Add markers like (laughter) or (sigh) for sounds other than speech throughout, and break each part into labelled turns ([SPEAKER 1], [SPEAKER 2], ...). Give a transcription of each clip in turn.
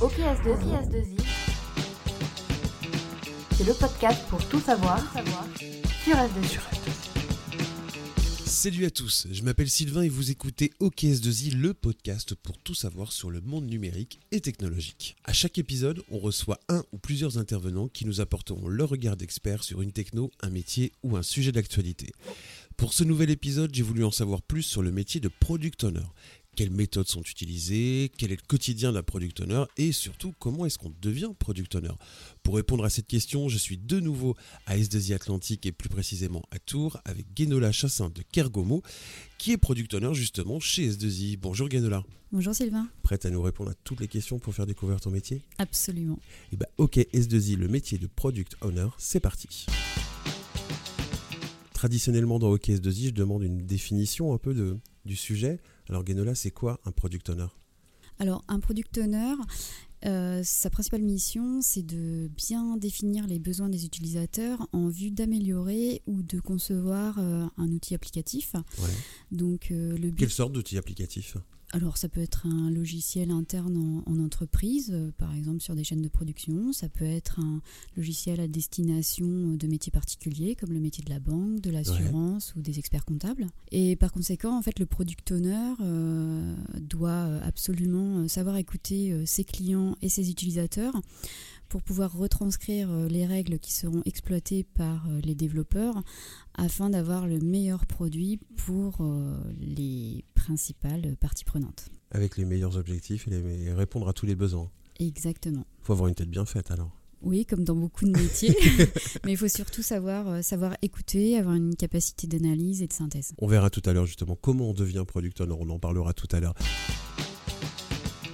[SPEAKER 1] OKS2I, c'est le podcast pour tout savoir, sur S2I.
[SPEAKER 2] Salut à tous, je m'appelle Sylvain et vous écoutez OKS2I, le podcast pour tout savoir sur le monde numérique et technologique. À chaque épisode, on reçoit un ou plusieurs intervenants qui nous apporteront leur regard d'expert sur une techno, un métier ou un sujet d'actualité. Pour ce nouvel épisode, j'ai voulu en savoir plus sur le métier de product owner. Quelles méthodes sont utilisées Quel est le quotidien d'un product owner Et surtout, comment est-ce qu'on devient product owner? Pour répondre à cette question, je suis de nouveau à S2I Atlantique et plus précisément à Tours avec Guénola Chassin de Kergomo, qui est product owner justement chez S2I. Bonjour Guénola.
[SPEAKER 3] Bonjour Sylvain.
[SPEAKER 2] Prête à nous répondre à toutes les questions pour faire découvrir ton métier?
[SPEAKER 3] Absolument.
[SPEAKER 2] Eh ben, ok, S2I, le métier de product owner, c'est parti. Traditionnellement dans OK S2I, je demande une définition un peu de, du sujet. Alors Guénola, c'est quoi un product owner?
[SPEAKER 3] Alors un product owner, euh, sa principale mission, c'est de bien définir les besoins des utilisateurs en vue d'améliorer ou de concevoir euh, un outil applicatif.
[SPEAKER 2] Ouais.
[SPEAKER 3] Donc euh, le but
[SPEAKER 2] Quelle sorte d'outil applicatif?
[SPEAKER 3] Alors ça peut être un logiciel interne en, en entreprise, euh, par exemple sur des chaînes de production. Ça peut être un logiciel à destination euh, de métiers particuliers comme le métier de la banque, de l'assurance ou des experts comptables. Et par conséquent, en fait, le product owner euh, doit absolument savoir écouter ses clients et ses utilisateurs pour pouvoir retranscrire euh, les règles qui seront exploitées par euh, les développeurs afin d'avoir le meilleur produit pour euh, les principales parties prenantes.
[SPEAKER 2] Avec les meilleurs objectifs et, les- et répondre à tous les besoins.
[SPEAKER 3] Exactement.
[SPEAKER 2] faut avoir une tête bien faite alors.
[SPEAKER 3] Oui, comme dans beaucoup de métiers, (laughs) mais il faut surtout savoir, savoir écouter, avoir une capacité d'analyse et de synthèse.
[SPEAKER 2] On verra tout à l'heure justement comment on devient product owner, on en parlera tout à l'heure.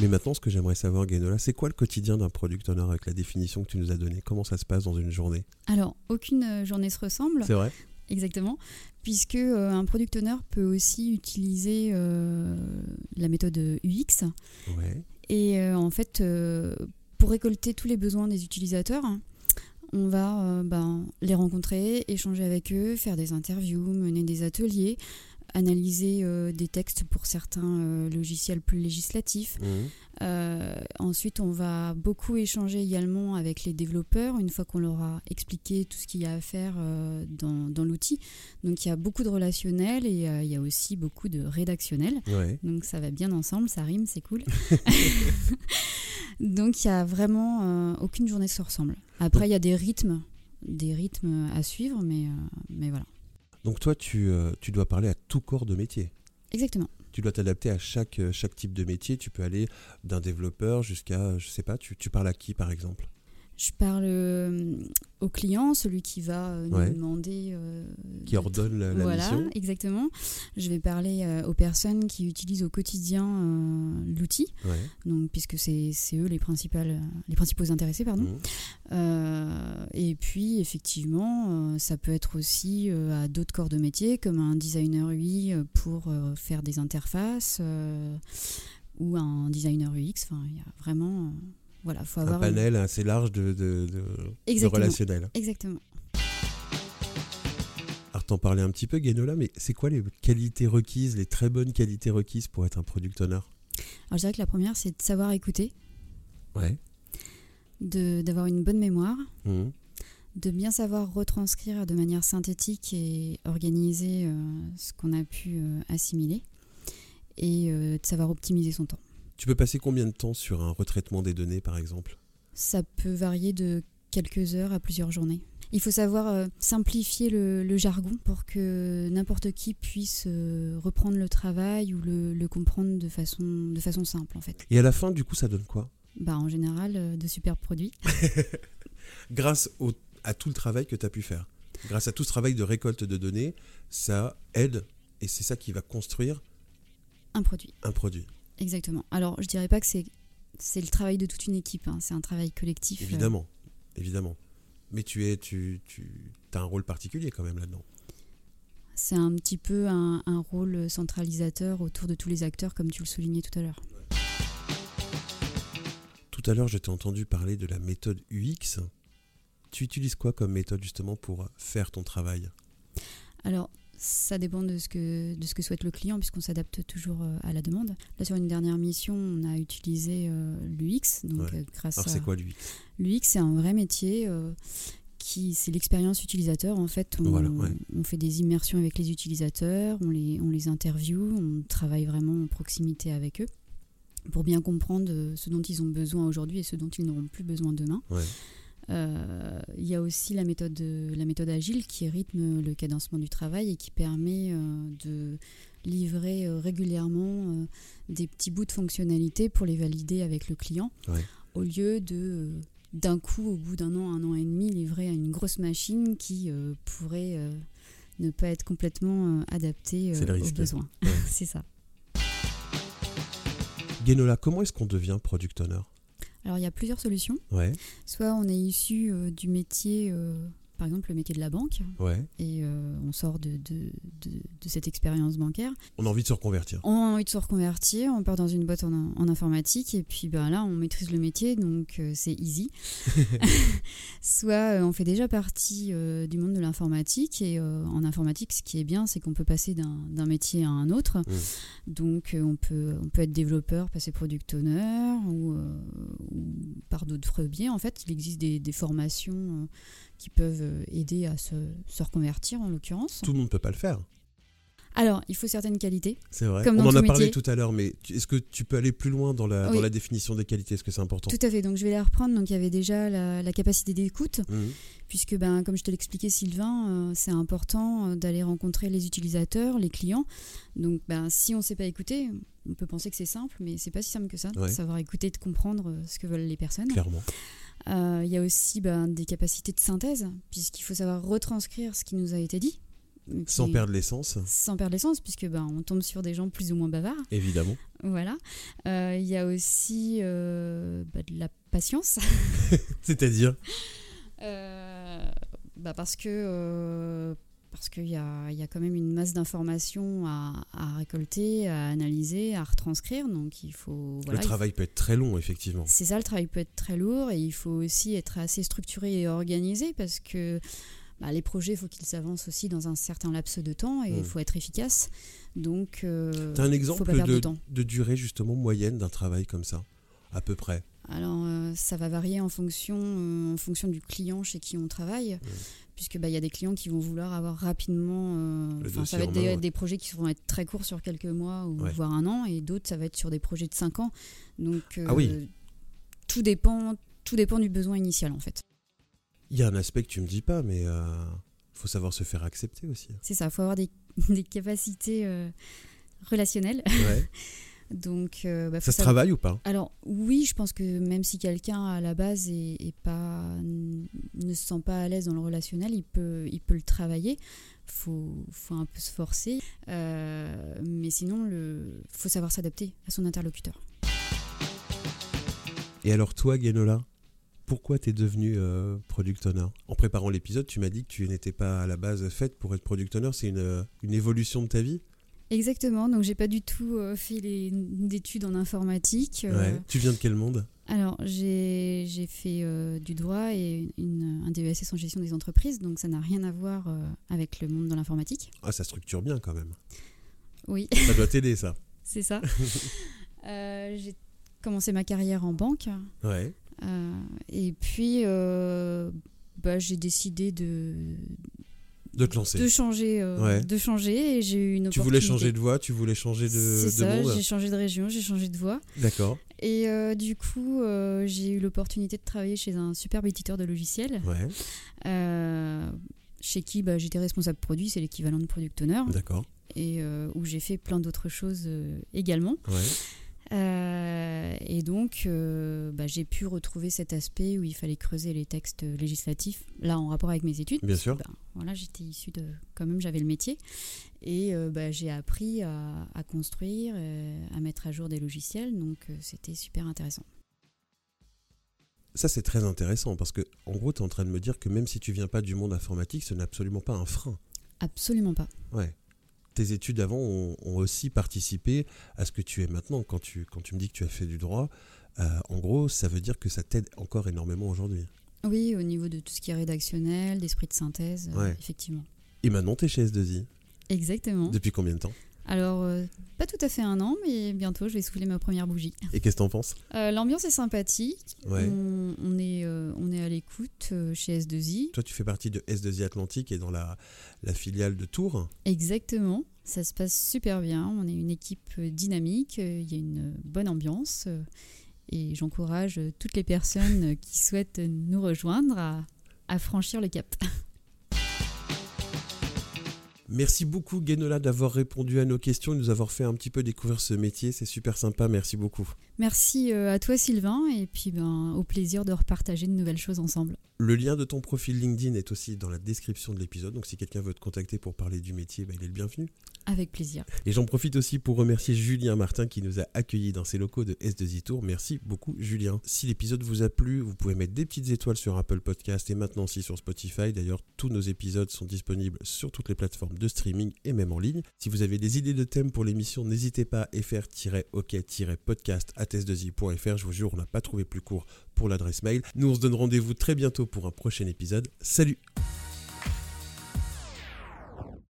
[SPEAKER 2] Mais maintenant, ce que j'aimerais savoir, Guénola, c'est quoi le quotidien d'un product owner avec la définition que tu nous as donnée? Comment ça se passe dans une journée?
[SPEAKER 3] Alors, aucune euh, journée se ressemble,
[SPEAKER 2] C'est vrai?
[SPEAKER 3] Exactement, puisque euh, un product owner peut aussi utiliser euh, la méthode UX.
[SPEAKER 2] Ouais.
[SPEAKER 3] Et euh, en fait, pour récolter tous les besoins des utilisateurs, on va ben, les rencontrer, échanger avec eux, faire des interviews, mener des ateliers, analyser euh, des textes pour certains euh, logiciels plus législatifs.
[SPEAKER 2] Mhm.
[SPEAKER 3] Euh, ensuite, on va beaucoup échanger également avec les développeurs une fois qu'on leur a expliqué tout ce qu'il y a à faire dans, dans l'outil. Donc il y a beaucoup de relationnel et il y a aussi beaucoup de rédactionnel.
[SPEAKER 2] Ouais.
[SPEAKER 3] Donc ça va bien ensemble, ça rime, c'est cool. (laughs) Donc il y a vraiment aucune journée se ressemble. Après il y a des rythmes, des rythmes à suivre, mais, mais voilà.
[SPEAKER 2] Donc toi, tu, euh, tu dois parler à tout corps de métier.
[SPEAKER 3] Exactement.
[SPEAKER 2] Tu dois t'adapter à chaque, euh, chaque type de métier. Tu peux aller d'un développeur jusqu'à, je sais pas, tu, tu parles à qui par exemple?
[SPEAKER 3] Je parle euh, au client, celui qui va euh,
[SPEAKER 2] Ouais.
[SPEAKER 3] nous demander. euh,
[SPEAKER 2] Qui ordonne la, la
[SPEAKER 3] voilà,
[SPEAKER 2] mission
[SPEAKER 3] exactement. Je vais parler euh, aux personnes qui utilisent au quotidien euh, l'outil,
[SPEAKER 2] Ouais.
[SPEAKER 3] donc puisque c'est eux les principales, les principaux intéressés, pardon.
[SPEAKER 2] Mhm.
[SPEAKER 3] Euh, et puis, effectivement, ça peut être aussi à d'autres corps de métier, comme un designer UI pour faire des interfaces, ou un designer UX. Enfin, il y a vraiment. voilà, faut
[SPEAKER 2] Un
[SPEAKER 3] avoir. une-
[SPEAKER 2] panel assez large de, de, de- de relationnel.
[SPEAKER 3] Exactement.
[SPEAKER 2] T'en parlais un petit peu, Guénola, mais c'est quoi les qualités requises, les très bonnes qualités requises pour être un product owner?
[SPEAKER 3] Alors, je dirais que la première, c'est de savoir écouter,
[SPEAKER 2] Ouais.
[SPEAKER 3] d'avoir une bonne mémoire,
[SPEAKER 2] Mhm.
[SPEAKER 3] de bien savoir retranscrire de manière synthétique et organiser euh, ce qu'on a pu euh, assimiler, et euh, de savoir optimiser son temps.
[SPEAKER 2] Tu peux passer combien de temps sur un retraitement des données, par exemple?
[SPEAKER 3] Ça peut varier de quelques heures à plusieurs journées. Il faut savoir euh, simplifier le, le jargon pour que n'importe qui puisse euh, reprendre le travail ou le, le comprendre de façon, de façon simple en fait.
[SPEAKER 2] Et à la fin, du coup, ça donne quoi?
[SPEAKER 3] Bah, en général, euh, de superbes produits. (laughs)
[SPEAKER 2] Grâce au- à tout le travail que tu as pu faire, grâce à tout ce travail de récolte de données, ça aide et c'est ça qui va construire
[SPEAKER 3] Un produit,
[SPEAKER 2] un produit.
[SPEAKER 3] exactement. Alors, je dirais pas que c'est c'est le travail de toute une équipe, hein, c'est un travail collectif. euh,
[SPEAKER 2] Évidemment, évidemment. Mais tu es, tu, tu as un rôle particulier quand même là-dedans.
[SPEAKER 3] c'est un petit peu un, un rôle centralisateur autour de tous les acteurs, comme tu le soulignais tout à l'heure.
[SPEAKER 2] Tout à l'heure, je t'ai entendu parler de la méthode UX. Tu utilises quoi comme méthode justement pour faire ton travail?
[SPEAKER 3] Alors, ça dépend de ce que, de ce que souhaite le client, puisqu'on s'adapte toujours euh, à la demande. Là, sur une dernière mission, on a utilisé euh, l'UX. Donc,
[SPEAKER 2] Ouais.
[SPEAKER 3] euh, grâce
[SPEAKER 2] Alors c'est quoi lui
[SPEAKER 3] L'UX, c'est un vrai métier. euh, qui c'est l'expérience utilisateur en fait on,
[SPEAKER 2] Voilà, ouais.
[SPEAKER 3] on fait des immersions avec les utilisateurs on les, on les interviewe on travaille vraiment en proximité avec eux pour bien comprendre ce dont ils ont besoin aujourd'hui et ce dont ils n'auront plus besoin demain
[SPEAKER 2] Ouais.
[SPEAKER 3] Euh, il y a aussi la méthode, la méthode agile qui rythme le cadencement du travail et qui permet euh, de livrer euh, régulièrement euh, des petits bouts de fonctionnalité pour les valider avec le client,
[SPEAKER 2] Ouais.
[SPEAKER 3] au lieu de euh, d'un coup, au bout d'un an, un an et demi, livrer à une grosse machine qui euh, pourrait euh, ne pas être complètement euh, adaptée euh, aux besoins.
[SPEAKER 2] Ouais. (laughs)
[SPEAKER 3] C'est ça.
[SPEAKER 2] Genola, comment est-ce qu'on devient product owner?
[SPEAKER 3] Alors il y a plusieurs solutions.
[SPEAKER 2] Ouais,
[SPEAKER 3] Soit on est issu euh, du métier, euh, par exemple le métier de la banque,
[SPEAKER 2] ouais.
[SPEAKER 3] et euh, on sort de, de, de, de cette expérience bancaire.
[SPEAKER 2] On a envie de se reconvertir.
[SPEAKER 3] On a envie de se reconvertir, on part dans une boîte en, en informatique et puis ben, là on maîtrise le métier donc c'est easy. (laughs) Soit on fait déjà partie du monde de l'informatique et en informatique ce qui est bien c'est qu'on peut passer d'un métier à un autre. Donc euh, on, peut, on peut être développeur, passer product owner ou d'autres biais en fait. Il existe des, formations euh, qui peuvent euh, aider à se, se reconvertir en l'occurrence.
[SPEAKER 2] Tout le monde peut pas le faire.
[SPEAKER 3] Alors il faut certaines qualités.
[SPEAKER 2] C'est vrai.
[SPEAKER 3] Comme
[SPEAKER 2] On
[SPEAKER 3] dans
[SPEAKER 2] en
[SPEAKER 3] tout
[SPEAKER 2] a parlé
[SPEAKER 3] métier.
[SPEAKER 2] tout à l'heure, mais est-ce que tu peux aller plus loin dans la,
[SPEAKER 3] Oui.
[SPEAKER 2] dans la définition des qualités? Est-ce que c'est important?
[SPEAKER 3] Tout à fait, donc je vais les reprendre. Donc il y avait déjà la, la capacité d'écoute,
[SPEAKER 2] Mhm.
[SPEAKER 3] puisque ben, comme je te l'expliquais Sylvain, euh, c'est important euh, d'aller rencontrer les utilisateurs, les clients. Donc ben, si on ne sait pas écouter, on peut penser que c'est simple, mais c'est pas si simple que ça.
[SPEAKER 2] Ouais.
[SPEAKER 3] Savoir écouter, de comprendre euh, ce que veulent les personnes.
[SPEAKER 2] Clairement.
[SPEAKER 3] Euh, Il y a aussi ben, des capacités de synthèse, puisqu'il faut savoir retranscrire ce qui nous a été dit.
[SPEAKER 2] Sans perdre l'essence,
[SPEAKER 3] sans perdre l'essence, puisque ben, on tombe sur des gens plus ou moins bavards.
[SPEAKER 2] évidemment.
[SPEAKER 3] Voilà. Euh, Il y a aussi euh, bah, de la patience. (laughs)
[SPEAKER 2] C'est-à-dire
[SPEAKER 3] Euh, bah parce que parce qu'il y a, y a quand même une masse d'informations à, à récolter, à analyser, à retranscrire. Donc il faut voilà,
[SPEAKER 2] Le
[SPEAKER 3] il
[SPEAKER 2] travail peut être très long, effectivement.
[SPEAKER 3] c'est ça, le travail peut être très lourd et il faut aussi être assez structuré et organisé parce que bah, les projets, il faut qu'ils s'avancent aussi dans un certain laps de temps et il
[SPEAKER 2] Mm.
[SPEAKER 3] faut être efficace. Donc, euh,
[SPEAKER 2] un
[SPEAKER 3] faut
[SPEAKER 2] exemple
[SPEAKER 3] pas perdre
[SPEAKER 2] de,
[SPEAKER 3] de temps.
[SPEAKER 2] de durée, justement, moyenne d'un travail comme ça À peu près?
[SPEAKER 3] Alors, euh, ça va varier en fonction, euh, en fonction du client chez qui on travaille, puisque bah, il y a des clients qui vont vouloir avoir rapidement. euh, ça va être des,
[SPEAKER 2] main, ouais.
[SPEAKER 3] des projets qui vont être très courts sur quelques mois ou
[SPEAKER 2] Ouais.
[SPEAKER 3] voire un an, et d'autres ça va être sur des projets de 5 ans. Donc,
[SPEAKER 2] Ah oui.
[SPEAKER 3] tout dépend, tout dépend du besoin initial en fait.
[SPEAKER 2] Il y a un aspect que tu me dis pas, mais il faut savoir se faire accepter aussi.
[SPEAKER 3] C'est ça, il faut avoir des, (laughs) des capacités euh, relationnelles.
[SPEAKER 2] Ouais. (laughs)
[SPEAKER 3] Donc, euh, bah,
[SPEAKER 2] ça se
[SPEAKER 3] savoir-
[SPEAKER 2] travaille ou pas?
[SPEAKER 3] Alors oui, je pense que même si quelqu'un à la base est, est pas, ne se sent pas à l'aise dans le relationnel, il peut, il peut le travailler. Faut, faut un peu se forcer, Euh, mais sinon, le, faut savoir s'adapter à son interlocuteur.
[SPEAKER 2] Et alors toi, Genola, pourquoi t'es devenu euh, product owner? En préparant l'épisode, tu m'as dit que tu n'étais pas à la base faite pour être product owner. C'est une, euh, une évolution de ta vie?
[SPEAKER 3] Exactement. Donc j'ai pas du tout euh, fait d'études en informatique.
[SPEAKER 2] Ouais. Tu viens de quel monde?
[SPEAKER 3] Alors j'ai j'ai fait euh, du droit et une, un DESS en gestion des entreprises, donc ça n'a rien à voir euh, avec le monde de l'informatique.
[SPEAKER 2] Ah, ça structure bien quand même.
[SPEAKER 3] Oui.
[SPEAKER 2] Ça doit t'aider, ça. (laughs)
[SPEAKER 3] C'est ça. (laughs) Euh, j'ai commencé ma carrière en banque
[SPEAKER 2] Ouais.
[SPEAKER 3] Euh, et puis euh, bah, j'ai décidé de,
[SPEAKER 2] De te lancer.
[SPEAKER 3] de changer, euh,
[SPEAKER 2] Ouais.
[SPEAKER 3] de changer et j'ai eu une
[SPEAKER 2] Tu voulais changer de voie, tu voulais changer de,
[SPEAKER 3] C'est
[SPEAKER 2] de
[SPEAKER 3] ça, j'ai changé de région, j'ai changé de voie
[SPEAKER 2] D'accord.
[SPEAKER 3] et euh, du coup euh, j'ai eu l'opportunité de travailler chez un superbe éditeur de logiciels
[SPEAKER 2] Ouais.
[SPEAKER 3] chez qui bah, j'étais responsable produit, c'est l'équivalent de product owner
[SPEAKER 2] D'accord.
[SPEAKER 3] et où j'ai fait plein d'autres choses également.
[SPEAKER 2] Ouais.
[SPEAKER 3] Euh, et donc, euh, bah, j'ai pu retrouver cet aspect où il fallait creuser les textes législatifs, là en rapport avec mes études.
[SPEAKER 2] Bien sûr.
[SPEAKER 3] bah, voilà, j'étais issue de. Quand même, j'avais le métier. Et euh, bah, j'ai appris à, à construire, à mettre à jour des logiciels. Donc, c'était super intéressant.
[SPEAKER 2] Ça, c'est très intéressant parce que, en gros, tu es en train de me dire que même si tu viens pas du monde informatique, ce n'est absolument pas un frein.
[SPEAKER 3] Absolument pas.
[SPEAKER 2] Ouais. Tes études avant ont, ont aussi participé à ce que tu es maintenant. Quand tu, quand tu me dis que tu as fait du droit, euh, en gros, ça veut dire que ça t'aide encore énormément aujourd'hui.
[SPEAKER 3] Oui, au niveau de tout ce qui est rédactionnel, d'esprit de synthèse, euh, effectivement.
[SPEAKER 2] Et maintenant, tu es chez S2I.
[SPEAKER 3] Exactement.
[SPEAKER 2] Depuis combien de temps?
[SPEAKER 3] Alors, euh, pas tout à fait un an, mais bientôt, je vais souffler ma première bougie.
[SPEAKER 2] Et qu'est-ce que t'en penses?
[SPEAKER 3] Euh, L'ambiance est sympathique.
[SPEAKER 2] Ouais.
[SPEAKER 3] On, on est, euh, on est à l'écoute chez S2I.
[SPEAKER 2] Toi, tu fais partie de S2I Atlantique et dans la, la filiale de Tours.
[SPEAKER 3] Exactement. Ça se passe super bien. On est une équipe dynamique. Il y a une bonne ambiance. Et j'encourage toutes les personnes qui souhaitent nous rejoindre à, à franchir le cap. (laughs)
[SPEAKER 2] Merci beaucoup, Guénola, d'avoir répondu à nos questions et nous avoir fait un petit peu découvrir ce métier. C'est super sympa. Merci beaucoup.
[SPEAKER 3] Merci euh, à toi Sylvain et puis ben, au plaisir de repartager de nouvelles choses ensemble.
[SPEAKER 2] Le lien de ton profil LinkedIn est aussi dans la description de l'épisode. Donc, si quelqu'un veut te contacter pour parler du métier, bah, il est le bienvenu.
[SPEAKER 3] Avec plaisir.
[SPEAKER 2] Et j'en profite aussi pour remercier Julien Martin qui nous a accueillis dans ses locaux de S2I Tour. Merci beaucoup Julien. Si l'épisode vous a plu, vous pouvez mettre des petites étoiles sur Apple Podcast et maintenant aussi sur Spotify. D'ailleurs, tous nos épisodes sont disponibles sur toutes les plateformes de streaming et même en ligne. Si vous avez des idées de thèmes pour l'émission, n'hésitez pas à fr-ok-podcast à s2i.fr. Je vous jure, on n'a pas trouvé plus court pour l'adresse mail. Nous, on se donne rendez-vous très bientôt pour un prochain épisode. Salut